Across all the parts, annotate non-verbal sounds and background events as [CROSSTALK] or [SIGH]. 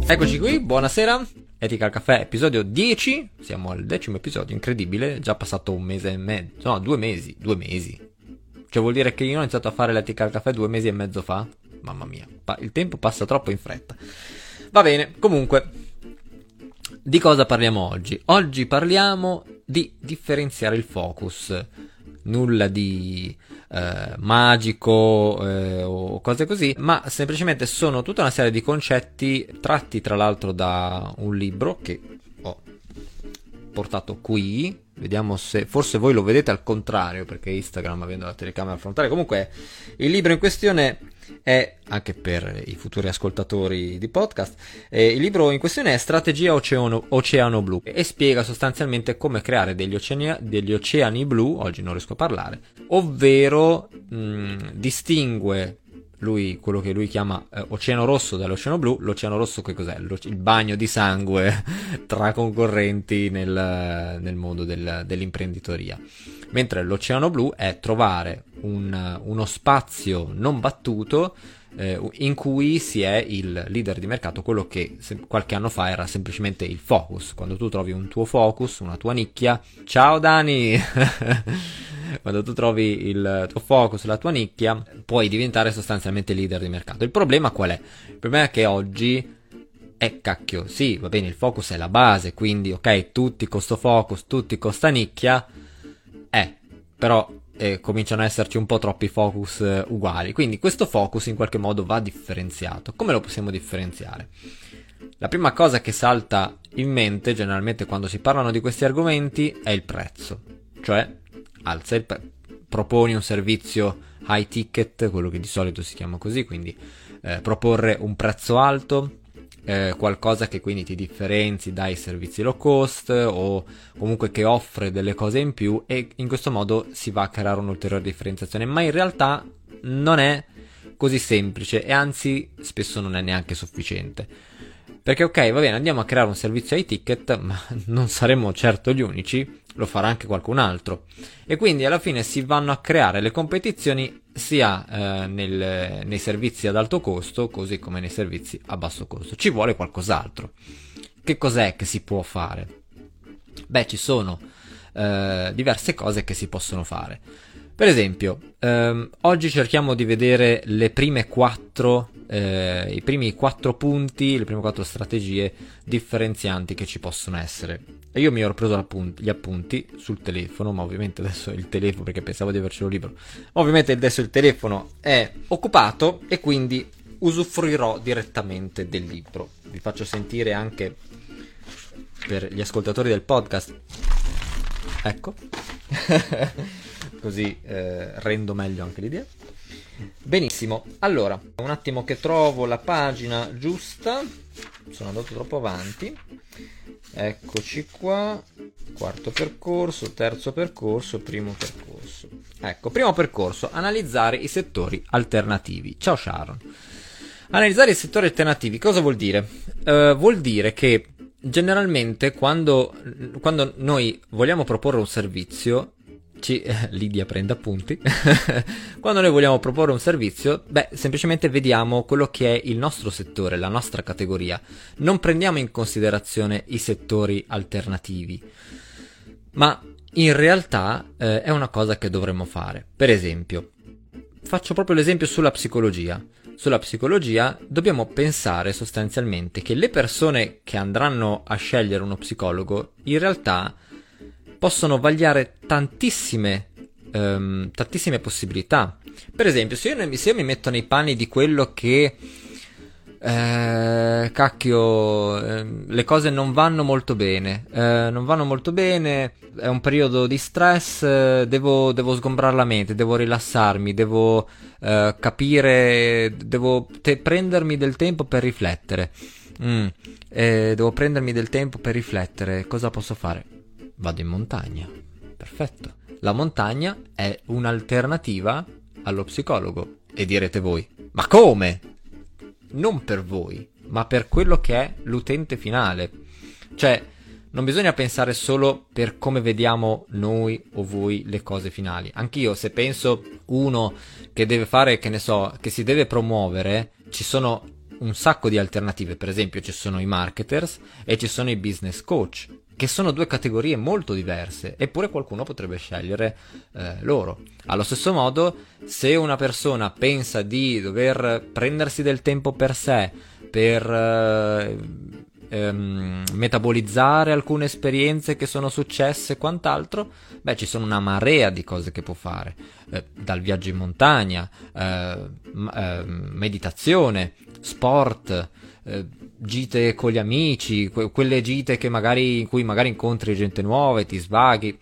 Eccoci qui, buonasera. Etica al caffè, episodio 10. Siamo al decimo episodio, incredibile. Già passato un mese e mezzo. No, due mesi. Due mesi. Cioè vuol dire che io ho iniziato a fare l'etica al caffè due mesi e mezzo fa? Mamma mia, il tempo passa troppo in fretta. Va bene, comunque. Di cosa parliamo oggi? Oggi parliamo di differenziare il focus. Nulla di eh, magico eh, o cose così, ma semplicemente sono tutta una serie di concetti tratti tra l'altro da un libro che ho portato qui. Vediamo se forse voi lo vedete al contrario perché Instagram avendo la telecamera frontale. Comunque il libro in questione è, anche per i futuri ascoltatori di podcast, eh, il libro in questione è Strategia Oceano, Oceano Blu e spiega sostanzialmente come creare degli oceani, degli oceani blu, oggi non riesco a parlare, ovvero mh, distingue lui, quello che lui chiama eh, oceano rosso dall'oceano blu, l'oceano rosso che cos'è? Lo, il bagno di sangue [LAUGHS] tra concorrenti nel, nel mondo del, dell'imprenditoria. Mentre l'oceano blu è trovare un, uno spazio non battuto eh, in cui si è il leader di mercato, quello che se, qualche anno fa era semplicemente il focus. Quando tu trovi un tuo focus, una tua nicchia, ciao Dani! [LAUGHS] Quando tu trovi il tuo focus, la tua nicchia, puoi diventare sostanzialmente leader di mercato. Il problema qual è? Il problema è che oggi è cacchio, sì, va bene, il focus è la base, quindi ok, tutti con sto focus, tutti con sta nicchia, eh, però eh, cominciano ad esserci un po' troppi focus eh, uguali. Quindi questo focus in qualche modo va differenziato. Come lo possiamo differenziare? La prima cosa che salta in mente generalmente quando si parlano di questi argomenti è il prezzo, cioè alza il pre- proponi un servizio high ticket, quello che di solito si chiama così, quindi eh, proporre un prezzo alto, eh, qualcosa che quindi ti differenzi dai servizi low cost o comunque che offre delle cose in più e in questo modo si va a creare un'ulteriore differenziazione, ma in realtà non è così semplice e anzi spesso non è neanche sufficiente. Perché ok, va bene, andiamo a creare un servizio ai ticket, [LAUGHS] ma non saremo certo gli unici, lo farà anche qualcun altro. E quindi alla fine si vanno a creare le competizioni sia eh, nel, nei servizi ad alto costo, così come nei servizi a basso costo. Ci vuole qualcos'altro. Che cos'è che si può fare? Beh, ci sono eh, diverse cose che si possono fare. Per esempio, ehm, oggi cerchiamo di vedere le prime quattro, eh, i primi quattro punti, le prime quattro strategie differenzianti che ci possono essere. E io mi ero preso gli appunti sul telefono, ma ovviamente adesso il telefono, perché pensavo di avercelo libero, ovviamente adesso il telefono è occupato e quindi usufruirò direttamente del libro. Vi faccio sentire anche per gli ascoltatori del podcast. Ecco. [LAUGHS] così eh, rendo meglio anche l'idea. Benissimo, allora, un attimo che trovo la pagina giusta, sono andato troppo avanti, eccoci qua, quarto percorso, terzo percorso, primo percorso. Ecco, primo percorso, analizzare i settori alternativi. Ciao Sharon. Analizzare i settori alternativi cosa vuol dire? Uh, vuol dire che generalmente quando, quando noi vogliamo proporre un servizio ci, eh, Lidia prende appunti, [LAUGHS] quando noi vogliamo proporre un servizio, beh, semplicemente vediamo quello che è il nostro settore, la nostra categoria, non prendiamo in considerazione i settori alternativi, ma in realtà eh, è una cosa che dovremmo fare. Per esempio, faccio proprio l'esempio sulla psicologia. Sulla psicologia dobbiamo pensare sostanzialmente che le persone che andranno a scegliere uno psicologo in realtà possono vagliare tantissime, um, tantissime possibilità. Per esempio, se io, se io, mi metto nei panni di quello che... Eh, cacchio, eh, le cose non vanno molto bene. Eh, non vanno molto bene. È un periodo di stress. Eh, devo, devo sgombrare la mente, devo rilassarmi, devo eh, capire, devo te- prendermi del tempo per riflettere. Mm, eh, devo prendermi del tempo per riflettere. Cosa posso fare? Vado in montagna. Perfetto. La montagna è un'alternativa allo psicologo. E direte voi, ma come? Non per voi, ma per quello che è l'utente finale. Cioè, non bisogna pensare solo per come vediamo noi o voi le cose finali. Anch'io, se penso uno che deve fare, che ne so, che si deve promuovere, ci sono un sacco di alternative, per esempio ci sono i marketers e ci sono i business coach, che sono due categorie molto diverse, eppure qualcuno potrebbe scegliere eh, loro. Allo stesso modo, se una persona pensa di dover prendersi del tempo per sé, per eh, ehm, metabolizzare alcune esperienze che sono successe e quant'altro, beh, ci sono una marea di cose che può fare, eh, dal viaggio in montagna, eh, eh, meditazione, sport, eh, gite con gli amici, que- quelle gite magari, in cui magari incontri gente nuova e ti svaghi,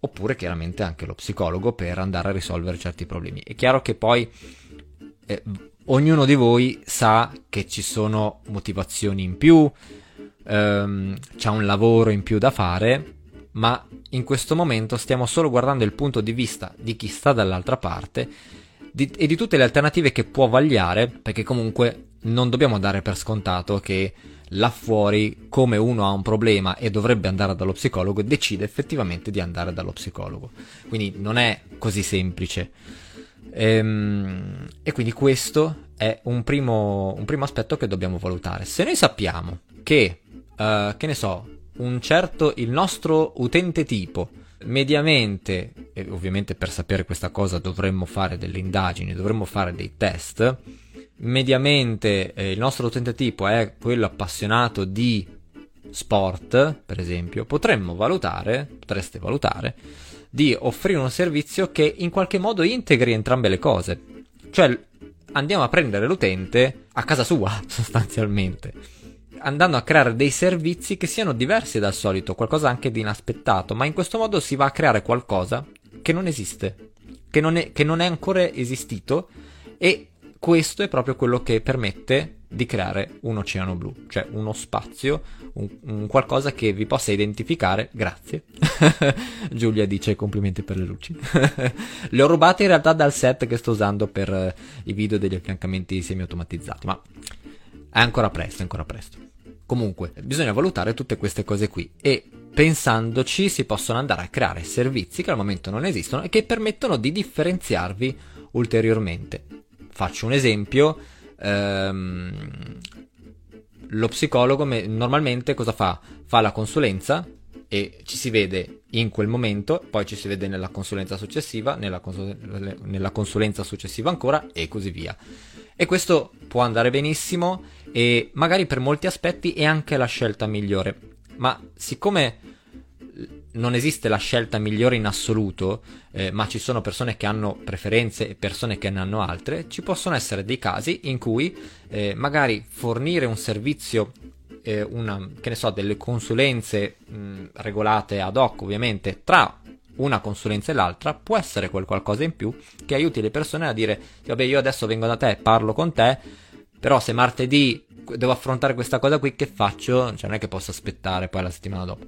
oppure chiaramente anche lo psicologo per andare a risolvere certi problemi. È chiaro che poi eh, ognuno di voi sa che ci sono motivazioni in più, ehm, c'è un lavoro in più da fare, ma in questo momento stiamo solo guardando il punto di vista di chi sta dall'altra parte di, e di tutte le alternative che può vagliare, perché comunque non dobbiamo dare per scontato che là fuori, come uno ha un problema e dovrebbe andare dallo psicologo, decide effettivamente di andare dallo psicologo. Quindi non è così semplice. Ehm, e quindi questo è un primo, un primo aspetto che dobbiamo valutare. Se noi sappiamo che uh, che ne so, un certo, il nostro utente tipo, mediamente, e ovviamente per sapere questa cosa dovremmo fare delle indagini, dovremmo fare dei test, mediamente eh, il nostro utente tipo è quello appassionato di sport, per esempio, potremmo valutare, potreste valutare, di offrire un servizio che in qualche modo integri entrambe le cose. Cioè andiamo a prendere l'utente a casa sua, [LAUGHS] sostanzialmente andando a creare dei servizi che siano diversi dal solito, qualcosa anche di inaspettato, ma in questo modo si va a creare qualcosa che non esiste, che non è, che non è ancora esistito e questo è proprio quello che permette di creare un oceano blu, cioè uno spazio, un, un qualcosa che vi possa identificare. Grazie. [LAUGHS] Giulia dice complimenti per le luci. [LAUGHS] le ho rubate in realtà dal set che sto usando per uh, i video degli affiancamenti semi-automatizzati, ma è ancora presto, è ancora presto. Comunque, bisogna valutare tutte queste cose qui e pensandoci si possono andare a creare servizi che al momento non esistono e che permettono di differenziarvi ulteriormente. Faccio un esempio, ehm, lo psicologo me- normalmente cosa fa? Fa la consulenza e ci si vede in quel momento, poi ci si vede nella consulenza successiva, nella, consul- nella consulenza successiva ancora e così via. E questo può andare benissimo e magari per molti aspetti è anche la scelta migliore. Ma siccome non esiste la scelta migliore in assoluto, eh, ma ci sono persone che hanno preferenze e persone che ne hanno altre, ci possono essere dei casi in cui eh, magari fornire un servizio, eh, una, che ne so, delle consulenze mh, regolate ad hoc ovviamente tra una consulenza e l'altra può essere quel qualcosa in più che aiuti le persone a dire vabbè io adesso vengo da te, parlo con te, però se martedì devo affrontare questa cosa qui che faccio, cioè non è che posso aspettare poi la settimana dopo.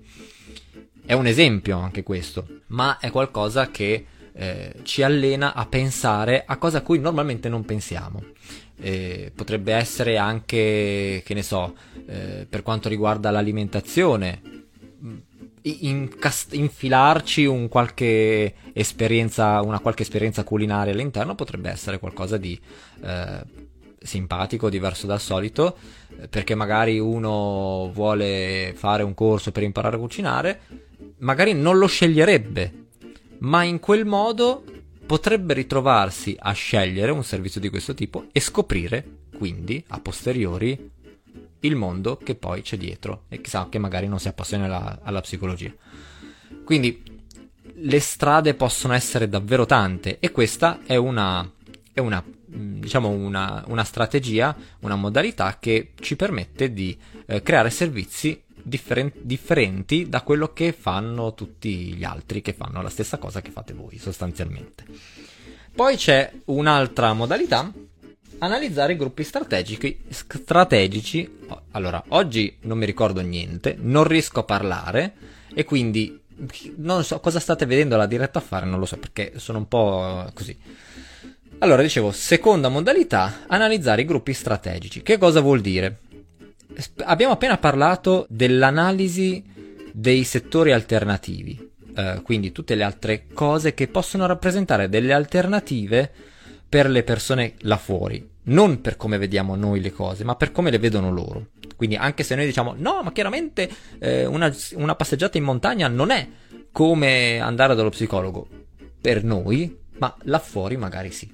È un esempio anche questo, ma è qualcosa che eh, ci allena a pensare a cose a cui normalmente non pensiamo. Eh, potrebbe essere anche, che ne so, eh, per quanto riguarda l'alimentazione, incast- infilarci un qualche una qualche esperienza culinaria all'interno potrebbe essere qualcosa di eh, simpatico, diverso dal solito, perché magari uno vuole fare un corso per imparare a cucinare, magari non lo sceglierebbe, ma in quel modo potrebbe ritrovarsi a scegliere un servizio di questo tipo e scoprire quindi a posteriori il mondo che poi c'è dietro e chissà che magari non si appassiona alla, alla psicologia. Quindi le strade possono essere davvero tante e questa è una, è una diciamo una, una, strategia, una modalità che ci permette di eh, creare servizi differen- differenti da quello che fanno tutti gli altri che fanno la stessa cosa che fate voi sostanzialmente. Poi c'è un'altra modalità analizzare i gruppi strategici, strategici. Allora, oggi non mi ricordo niente, non riesco a parlare e quindi non so cosa state vedendo la diretta a fare, non lo so perché sono un po' così. Allora, dicevo, seconda modalità, analizzare i gruppi strategici. Che cosa vuol dire? Abbiamo appena parlato dell'analisi dei settori alternativi, eh, quindi tutte le altre cose che possono rappresentare delle alternative per le persone là fuori. non per come vediamo noi le cose, ma per come le vedono loro. Quindi anche se noi diciamo no, ma chiaramente eh, una, una passeggiata in montagna non è come andare dallo psicologo per noi, ma là fuori magari sì,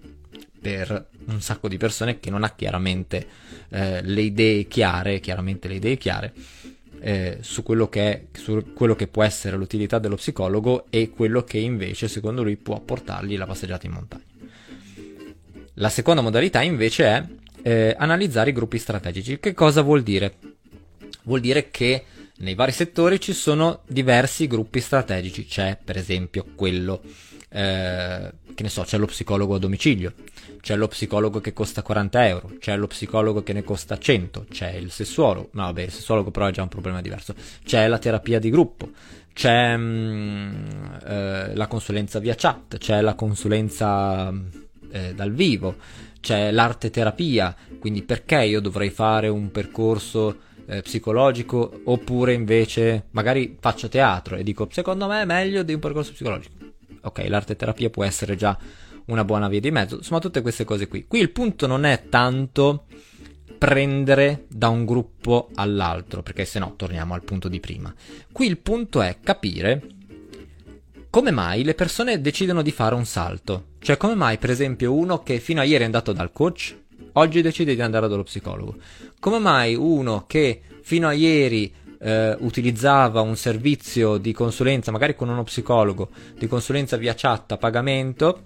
per un sacco di persone che non ha chiaramente eh, le idee chiare, chiaramente le idee chiare eh, su, quello che è, su quello che può essere l'utilità dello psicologo e quello che invece secondo lui può portargli la passeggiata in montagna. La seconda modalità invece è eh, analizzare i gruppi strategici. Che cosa vuol dire? Vuol dire che nei vari settori ci sono diversi gruppi strategici. C'è per esempio quello, eh, che ne so, c'è lo psicologo a domicilio, c'è lo psicologo che costa 40 euro, c'è lo psicologo che ne costa 100, c'è il sessuologo, no vabbè il sessuologo però è già un problema diverso, c'è la terapia di gruppo, c'è mh, mm, eh, la consulenza via chat, c'è la consulenza eh, dal vivo, c'è l'arte terapia, quindi perché io dovrei fare un percorso eh, psicologico oppure invece magari faccio teatro e dico secondo me è meglio di un percorso psicologico. Ok, l'arte terapia può essere già una buona via di mezzo, insomma tutte queste cose qui. Qui il punto non è tanto prendere da un gruppo all'altro, perché se no torniamo al punto di prima. Qui il punto è capire come mai le persone decidono di fare un salto? Cioè, come mai, per esempio, uno che fino a ieri è andato dal coach, oggi decide di andare dallo psicologo? Come mai uno che fino a ieri eh, utilizzava un servizio di consulenza, magari con uno psicologo, di consulenza via chat a pagamento,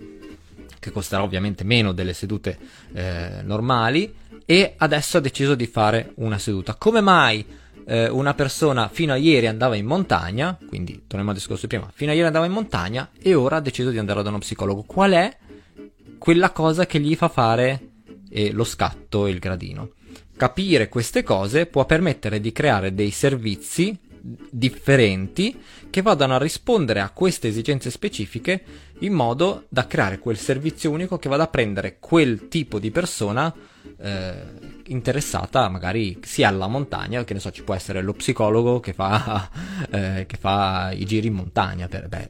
che costerà ovviamente meno delle sedute eh, normali, e adesso ha deciso di fare una seduta? Come mai? eh, una persona fino a ieri andava in montagna, quindi torniamo al discorso di prima, fino a ieri andava in montagna e ora ha deciso di andare da uno psicologo. Qual è quella cosa che gli fa fare eh, lo scatto e il gradino? Capire queste cose può permettere di creare dei servizi differenti che vadano a rispondere a queste esigenze specifiche in modo da creare quel servizio unico che vada a prendere quel tipo di persona eh, interessata magari sia alla montagna, che ne so, ci può essere lo psicologo che fa, [LAUGHS] eh, che fa i giri in montagna, per, beh,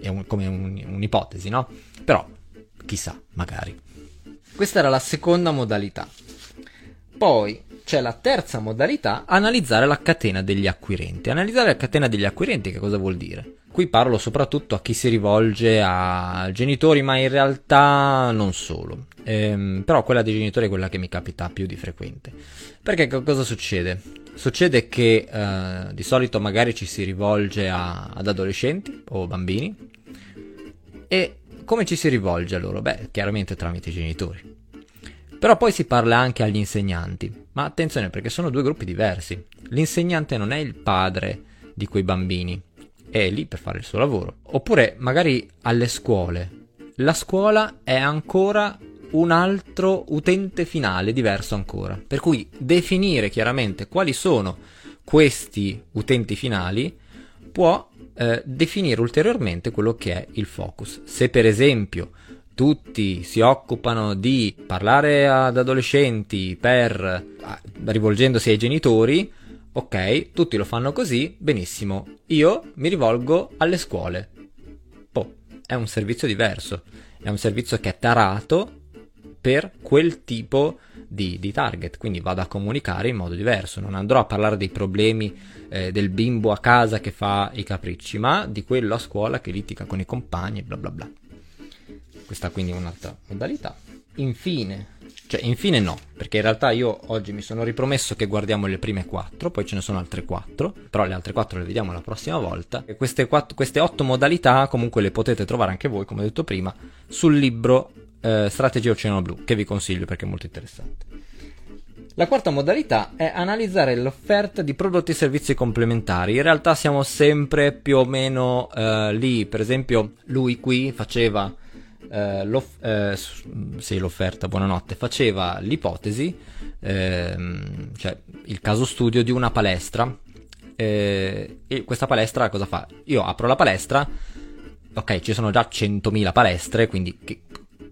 è un, come un, un'ipotesi, no? Però, chissà, magari. Questa era la seconda modalità. Poi c'è la terza modalità, analizzare la catena degli acquirenti. Analizzare la catena degli acquirenti che cosa vuol dire? Qui parlo soprattutto a chi si rivolge a genitori, ma in realtà non solo. Ehm, però quella dei genitori è quella che mi capita più di frequente. Perché cosa succede? Succede che eh, di solito magari ci si rivolge a, ad adolescenti o bambini. E come ci si rivolge a loro? Beh, chiaramente tramite i genitori. Però poi si parla anche agli insegnanti. Ma attenzione perché sono due gruppi diversi. L'insegnante non è il padre di quei bambini, è lì per fare il suo lavoro. Oppure magari alle scuole. La scuola è ancora un altro utente finale diverso ancora. Per cui definire chiaramente quali sono questi utenti finali può eh, definire ulteriormente quello che è il focus. Se per esempio tutti si occupano di parlare ad adolescenti per rivolgendosi ai genitori, ok, tutti lo fanno così, benissimo. Io mi rivolgo alle scuole. Boh, è un servizio diverso, è un servizio che è tarato per quel tipo di, di, target, quindi vado a comunicare in modo diverso, non andrò a parlare dei problemi eh, del bimbo a casa che fa i capricci, ma di quello a scuola che litiga con i compagni, bla bla bla. Questa quindi è un'altra modalità. Infine, cioè infine no, perché in realtà io oggi mi sono ripromesso che guardiamo le prime quattro, poi ce ne sono altre quattro, però le altre quattro le vediamo la prossima volta. E queste, quattro, queste otto modalità comunque le potete trovare anche voi, come ho detto prima, sul libro eh, Strategia Oceano Blu, che vi consiglio perché è molto interessante. La quarta modalità è analizzare l'offerta di prodotti e servizi complementari. In realtà siamo sempre più o meno eh, lì. Per esempio, lui qui faceva eh, l'off- eh, sì, l'offerta, buonanotte, faceva l'ipotesi, ehm, cioè il caso studio di una palestra. Eh, e questa palestra cosa fa? Io apro la palestra, ok, ci sono già 100.000 palestre, quindi che,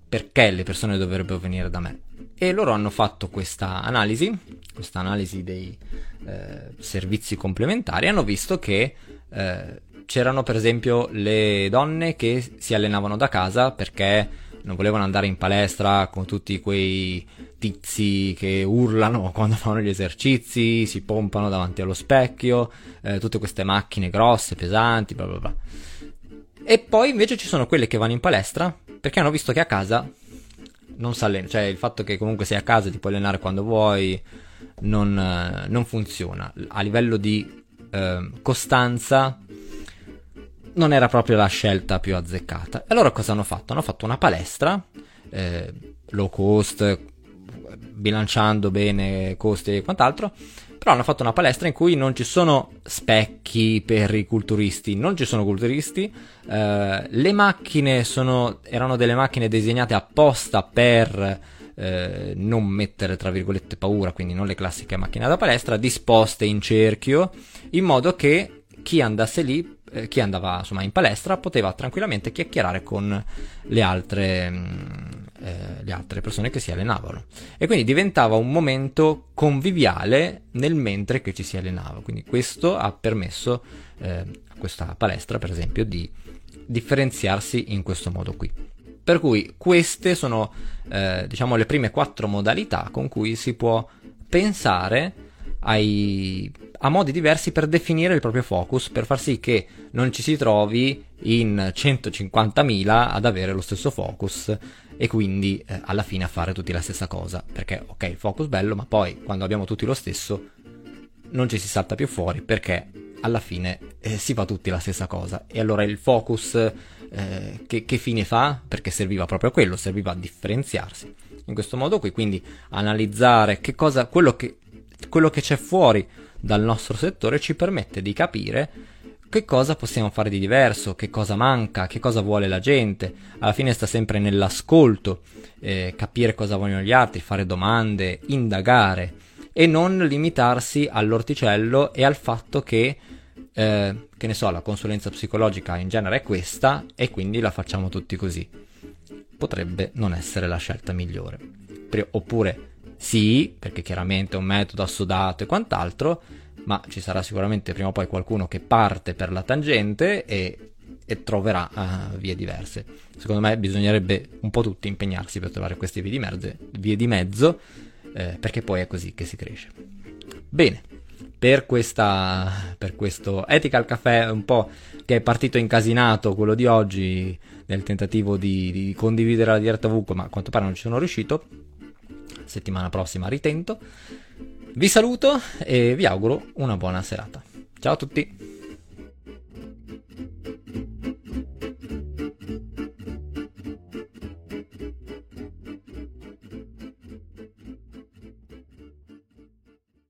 perché le persone dovrebbero venire da me? E loro hanno fatto questa analisi, questa analisi dei eh, servizi complementari, hanno visto che eh, c'erano per esempio le donne che si allenavano da casa perché non volevano andare in palestra con tutti quei tizi che urlano [LAUGHS] quando fanno gli esercizi, si pompano davanti allo specchio, eh, tutte queste macchine grosse, pesanti, bla bla bla. E poi invece ci sono quelle che vanno in palestra perché hanno visto che a casa non si allena, cioè il fatto che comunque sei a casa e ti puoi allenare quando vuoi non, eh, non funziona. A livello di eh, costanza non era proprio la scelta più azzeccata. Allora cosa hanno fatto? Hanno fatto una palestra eh, low cost, bilanciando bene costi e quant'altro, però hanno fatto una palestra in cui non ci sono specchi per i culturisti, non ci sono culturisti, eh, le macchine sono, erano delle macchine disegnate apposta per eh, non mettere tra virgolette paura, quindi non le classiche macchine da palestra, disposte in cerchio, in modo che chi andasse lì eh, chi andava insomma in palestra poteva tranquillamente chiacchierare con le altre, mm, eh, le altre persone che si allenavano. E quindi diventava un momento conviviale nel mentre che ci si allenava. Quindi questo ha permesso eh, a questa palestra per esempio di differenziarsi in questo modo qui. Per cui queste sono eh, diciamo le prime quattro modalità con cui si può pensare ai, a modi diversi per definire il proprio focus, per far sì che non ci si trovi in 150.000 ad avere lo stesso focus e quindi eh, alla fine a fare tutti la stessa cosa. Perché ok, il focus bello, ma poi quando abbiamo tutti lo stesso non ci si salta più fuori perché alla fine eh, si fa tutti la stessa cosa. E allora il focus eh, che, che fine fa? Perché serviva proprio a quello, serviva a differenziarsi. In questo modo qui, quindi analizzare che cosa, quello che quello che c'è fuori dal nostro settore ci permette di capire che cosa possiamo fare di diverso, che cosa manca, che cosa vuole la gente. Alla fine sta sempre nell'ascolto, eh, capire cosa vogliono gli altri, fare domande, indagare e non limitarsi all'orticello e al fatto che, eh, che ne so, la consulenza psicologica in genere è questa e quindi la facciamo tutti così. Potrebbe non essere la scelta migliore. Oppure sì, perché chiaramente è un metodo assodato e quant'altro, ma ci sarà sicuramente prima o poi qualcuno che parte per la tangente e, e troverà uh, vie diverse. Secondo me bisognerebbe un po' tutti impegnarsi per trovare queste vie di, merze, vie di mezzo, eh, perché poi è così che si cresce. Bene, per, questa, per questo Ethical Café un po' che è partito incasinato quello di oggi nel tentativo di, di condividere la diretta ovunque, ma a quanto pare non ci sono riuscito settimana prossima ritento. Vi saluto e vi auguro una buona serata. Ciao a tutti!